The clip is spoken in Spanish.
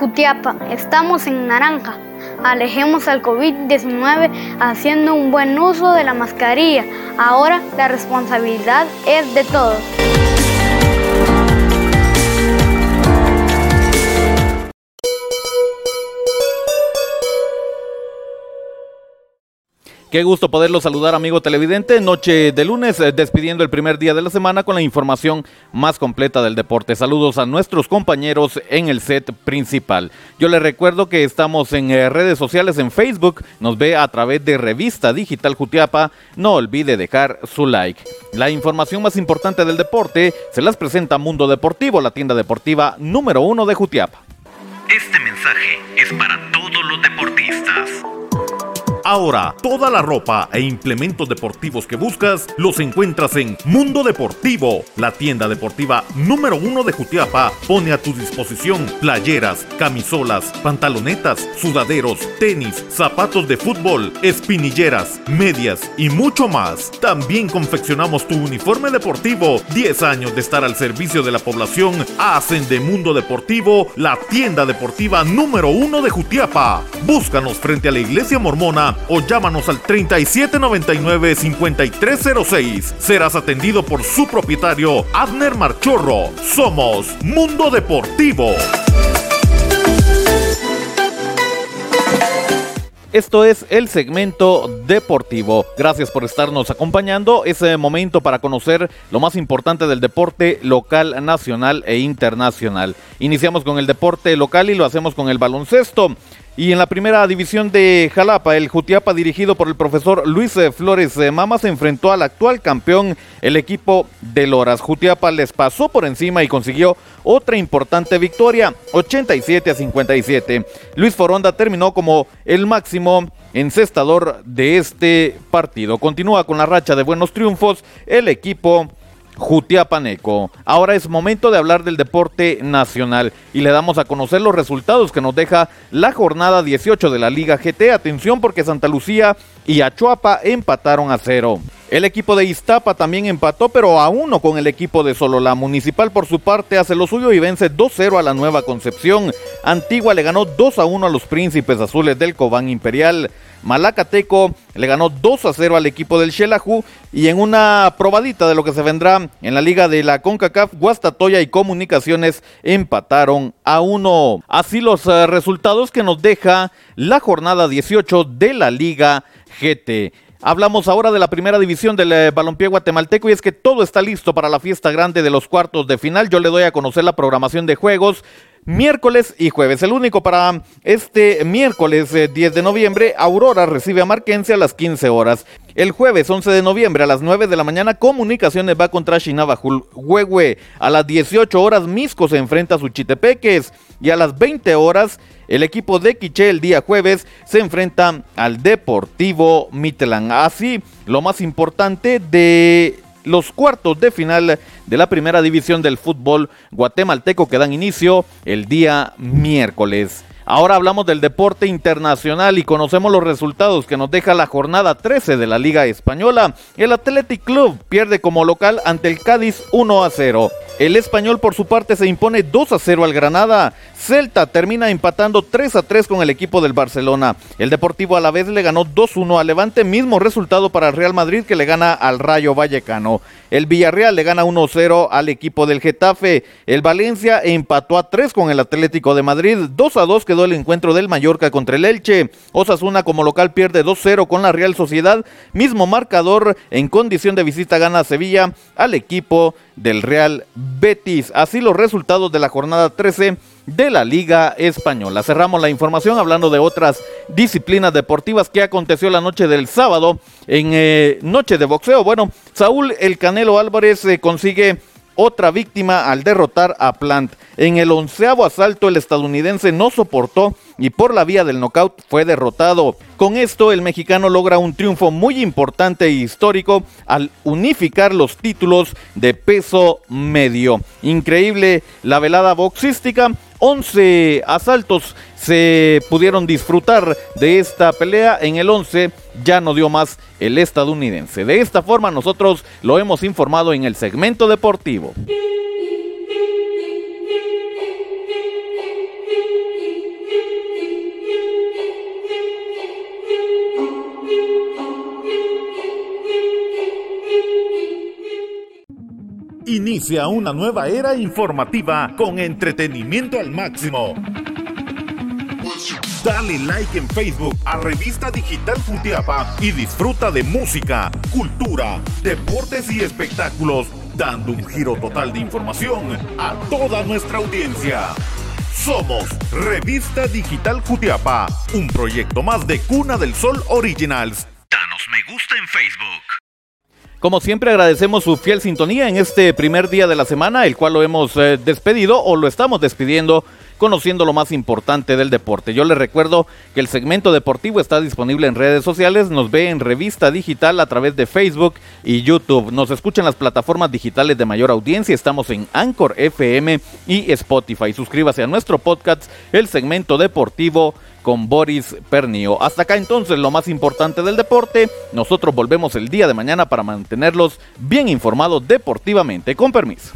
Jutiapa, estamos en naranja. Alejemos al COVID-19 haciendo un buen uso de la mascarilla. Ahora la responsabilidad es de todos. Qué gusto poderlo saludar, amigo televidente. Noche de lunes, eh, despidiendo el primer día de la semana con la información más completa del deporte. Saludos a nuestros compañeros en el set principal. Yo les recuerdo que estamos en eh, redes sociales, en Facebook, nos ve a través de Revista Digital Jutiapa. No olvide dejar su like. La información más importante del deporte se las presenta Mundo Deportivo, la tienda deportiva número uno de Jutiapa. Este mensaje Ahora, toda la ropa e implementos deportivos que buscas los encuentras en Mundo Deportivo, la tienda deportiva número uno de Jutiapa. Pone a tu disposición playeras, camisolas, pantalonetas, sudaderos, tenis, zapatos de fútbol, espinilleras, medias y mucho más. También confeccionamos tu uniforme deportivo. 10 años de estar al servicio de la población hacen de Mundo Deportivo la tienda deportiva número uno de Jutiapa. Búscanos frente a la iglesia mormona o llámanos al 3799-5306. Serás atendido por su propietario, Abner Marchorro. Somos Mundo Deportivo. Esto es el segmento deportivo. Gracias por estarnos acompañando. Es el momento para conocer lo más importante del deporte local, nacional e internacional. Iniciamos con el deporte local y lo hacemos con el baloncesto. Y en la primera división de Jalapa, el Jutiapa, dirigido por el profesor Luis eh, Flores eh, Mama, se enfrentó al actual campeón, el equipo de Loras. Jutiapa les pasó por encima y consiguió otra importante victoria, 87 a 57. Luis Foronda terminó como el máximo encestador de este partido. Continúa con la racha de buenos triunfos el equipo Jutiapaneco. Ahora es momento de hablar del deporte nacional y le damos a conocer los resultados que nos deja la jornada 18 de la Liga GT. Atención porque Santa Lucía y Achuapa empataron a cero. El equipo de Iztapa también empató, pero a uno con el equipo de Solo. La Municipal, por su parte, hace lo suyo y vence 2-0 a la Nueva Concepción. Antigua le ganó 2-1 a los Príncipes Azules del Cobán Imperial. Malacateco le ganó 2 a 0 al equipo del Xelajú y en una probadita de lo que se vendrá en la liga de la CONCACAF, Guastatoya y Comunicaciones empataron a 1. Así los uh, resultados que nos deja la jornada 18 de la Liga Hablamos ahora de la primera división del eh, balompié guatemalteco y es que todo está listo para la fiesta grande de los cuartos de final. Yo le doy a conocer la programación de juegos miércoles y jueves. El único para este miércoles 10 eh, de noviembre, Aurora recibe a Marquense a las 15 horas. El jueves 11 de noviembre a las 9 de la mañana, Comunicaciones va contra Chinabajul Huehue. A las 18 horas, Misco se enfrenta a Suchitepeques. Y a las 20 horas, el equipo de Quiché el día jueves se enfrenta al Deportivo Mitlan. Así, lo más importante de los cuartos de final de la primera división del fútbol guatemalteco que dan inicio el día miércoles. Ahora hablamos del deporte internacional y conocemos los resultados que nos deja la jornada 13 de la Liga Española. El Athletic Club pierde como local ante el Cádiz 1 a 0. El español por su parte se impone 2 a 0 al Granada. Celta termina empatando 3 a 3 con el equipo del Barcelona. El Deportivo a la vez le ganó 2-1 al Levante, mismo resultado para el Real Madrid que le gana al Rayo Vallecano. El Villarreal le gana 1-0 al equipo del Getafe. El Valencia empató a 3 con el Atlético de Madrid. 2 a 2 quedó el encuentro del Mallorca contra el Elche. Osasuna como local pierde 2-0 con la Real Sociedad. Mismo marcador en condición de visita gana Sevilla al equipo del Real Betis. Así los resultados de la jornada 13 de la Liga Española. Cerramos la información hablando de otras disciplinas deportivas que aconteció la noche del sábado en eh, noche de boxeo. Bueno, Saúl El Canelo Álvarez eh, consigue otra víctima al derrotar a Plant. En el onceavo asalto el estadounidense no soportó y por la vía del knockout fue derrotado. Con esto el mexicano logra un triunfo muy importante e histórico al unificar los títulos de peso medio. Increíble la velada boxística 11 asaltos se pudieron disfrutar de esta pelea. En el 11 ya no dio más el estadounidense. De esta forma nosotros lo hemos informado en el segmento deportivo. Inicia una nueva era informativa con entretenimiento al máximo. Dale like en Facebook a Revista Digital Futiapa y disfruta de música, cultura, deportes y espectáculos, dando un giro total de información a toda nuestra audiencia. Somos Revista Digital Jutiapa, un proyecto más de Cuna del Sol Originals. Danos me gusta en Facebook. Como siempre agradecemos su fiel sintonía en este primer día de la semana, el cual lo hemos eh, despedido o lo estamos despidiendo conociendo lo más importante del deporte. Yo les recuerdo que el segmento deportivo está disponible en redes sociales, nos ve en revista digital a través de Facebook y YouTube. Nos escuchan las plataformas digitales de mayor audiencia, estamos en Anchor FM y Spotify. Suscríbase a nuestro podcast, el segmento deportivo con Boris Pernio. Hasta acá entonces lo más importante del deporte. Nosotros volvemos el día de mañana para mantenerlos bien informados deportivamente. Con permiso.